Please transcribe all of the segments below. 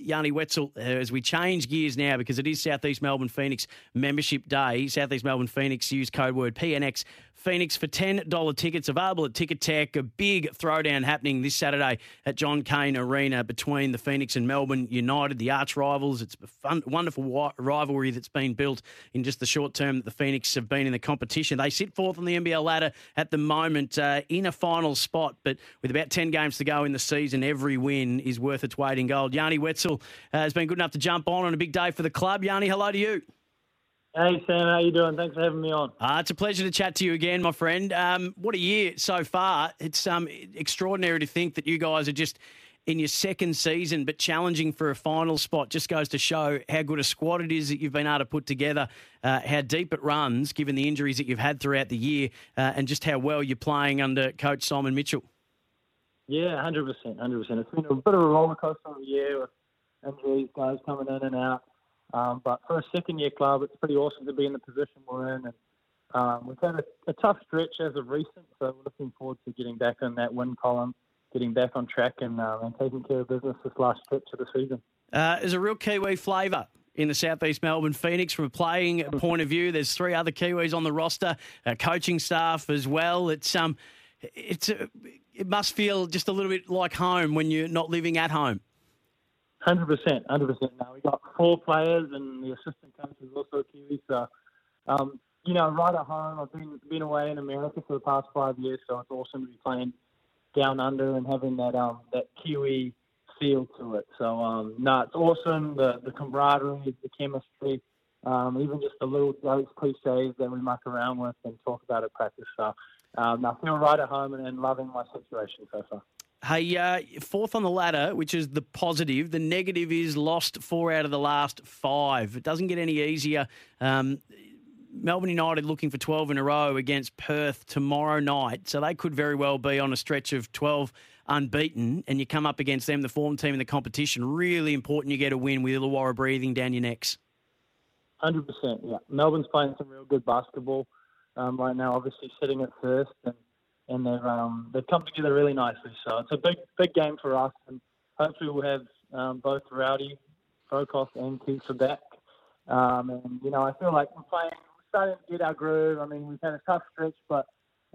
Yanni Wetzell, uh, as we change gears now because it is Southeast Melbourne Phoenix Membership Day. Southeast Melbourne Phoenix use code word PNX Phoenix for $10 tickets available at Ticketek. A big throwdown happening this Saturday at John Cain Arena between the Phoenix and Melbourne United, the arch rivals. It's a fun, wonderful rivalry that's been built in just the short term that the Phoenix have been in the competition. They sit fourth on the NBL ladder at the moment uh, in a final spot, but with about 10 games to go in the season, every win is worth its weight in gold. Yanni Wetzell uh, has been good enough to jump on on a big day for the club. Yanni, hello to you. Hey Sam, how you doing? Thanks for having me on. Uh, it's a pleasure to chat to you again, my friend. Um, what a year so far! It's um, extraordinary to think that you guys are just in your second season, but challenging for a final spot. Just goes to show how good a squad it is that you've been able to put together, uh, how deep it runs, given the injuries that you've had throughout the year, uh, and just how well you're playing under Coach Simon Mitchell. Yeah, hundred percent, hundred percent. It's been a bit of a rollercoaster of a year with injuries, guys coming in and out. Um, but for a second year club, it's pretty awesome to be in the position we're in. And um, we've had a, a, tough stretch as of recent, so we're looking forward to getting back in that win column, getting back on track, and, uh, and taking care of business this last stretch of the season. Uh, there's a real Kiwi flavour in the Southeast Melbourne Phoenix from a playing point of view. There's three other Kiwis on the roster, uh, coaching staff as well. It's um, it's it must feel just a little bit like home when you're not living at home. Hundred percent, hundred percent. Now we got four players, and the assistant coach is also Kiwi. So, um, you know, right at home, I've been been away in America for the past five years, so it's awesome to be playing down under and having that um that Kiwi feel to it. So, um, no, it's awesome. The the camaraderie, the chemistry, um, even just the little jokes, cliches that we muck around with and talk about at practice. So, um, I feel right at home and, and loving my situation so far. Hey, uh, fourth on the ladder, which is the positive. The negative is lost four out of the last five. It doesn't get any easier. Um, Melbourne United looking for 12 in a row against Perth tomorrow night. So they could very well be on a stretch of 12 unbeaten, and you come up against them, the form team in the competition. Really important you get a win with Illawarra breathing down your necks. 100%, yeah. Melbourne's playing some real good basketball um, right now, obviously sitting at first. and and they've um, they've come together really nicely. So it's a big big game for us, and hopefully we'll have um, both Rowdy, Broekhoff, and Keifer back. Um, and you know, I feel like we're playing, we're starting to get our groove. I mean, we've had a tough stretch, but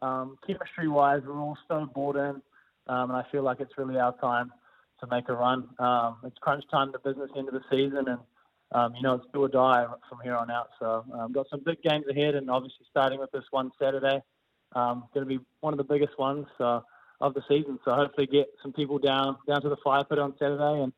um, chemistry-wise, we're all so bought in, um, and I feel like it's really our time to make a run. Um, it's crunch time, the business end of the season, and you know, it's do or die from here on out. So, um, got some big games ahead, and obviously starting with this one Saturday um, going to be one of the biggest ones uh, of the season. So hopefully get some people down down to the fire pit on Saturday and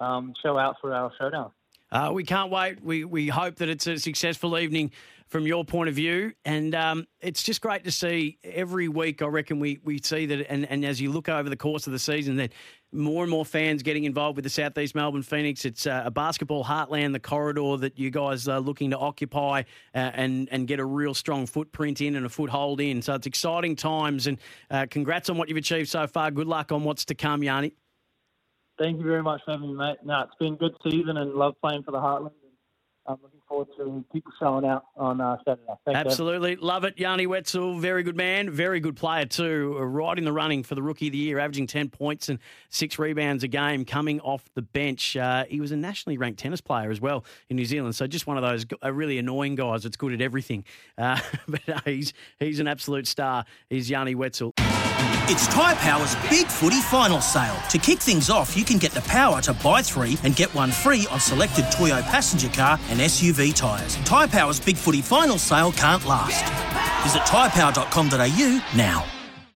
um, show out for our showdown. Uh, we can't wait. We we hope that it's a successful evening from your point of view, and um, it's just great to see every week. I reckon we we see that, and, and as you look over the course of the season, that more and more fans getting involved with the Southeast Melbourne Phoenix. It's uh, a basketball heartland, the corridor that you guys are looking to occupy uh, and and get a real strong footprint in and a foothold in. So it's exciting times, and uh, congrats on what you've achieved so far. Good luck on what's to come, Yanni. Thank you very much for having me, mate. No, it's been a good season and love playing for the Heartland. I'm um, looking forward to people showing out on uh, Saturday. Thanks, Absolutely. Dave. Love it. Yanni Wetzell, very good man, very good player too. Uh, right in the running for the Rookie of the Year, averaging 10 points and six rebounds a game coming off the bench. Uh, he was a nationally ranked tennis player as well in New Zealand. So just one of those uh, really annoying guys that's good at everything. Uh, but he's, he's an absolute star. is Yanni Wetzell. It's Tyre Power's Big Footy Final Sale. To kick things off, you can get the power to buy three and get one free on selected Toyo passenger car and SUV tyres. Tyre Power's Big Footy Final Sale can't last. Visit tyrepower.com.au now.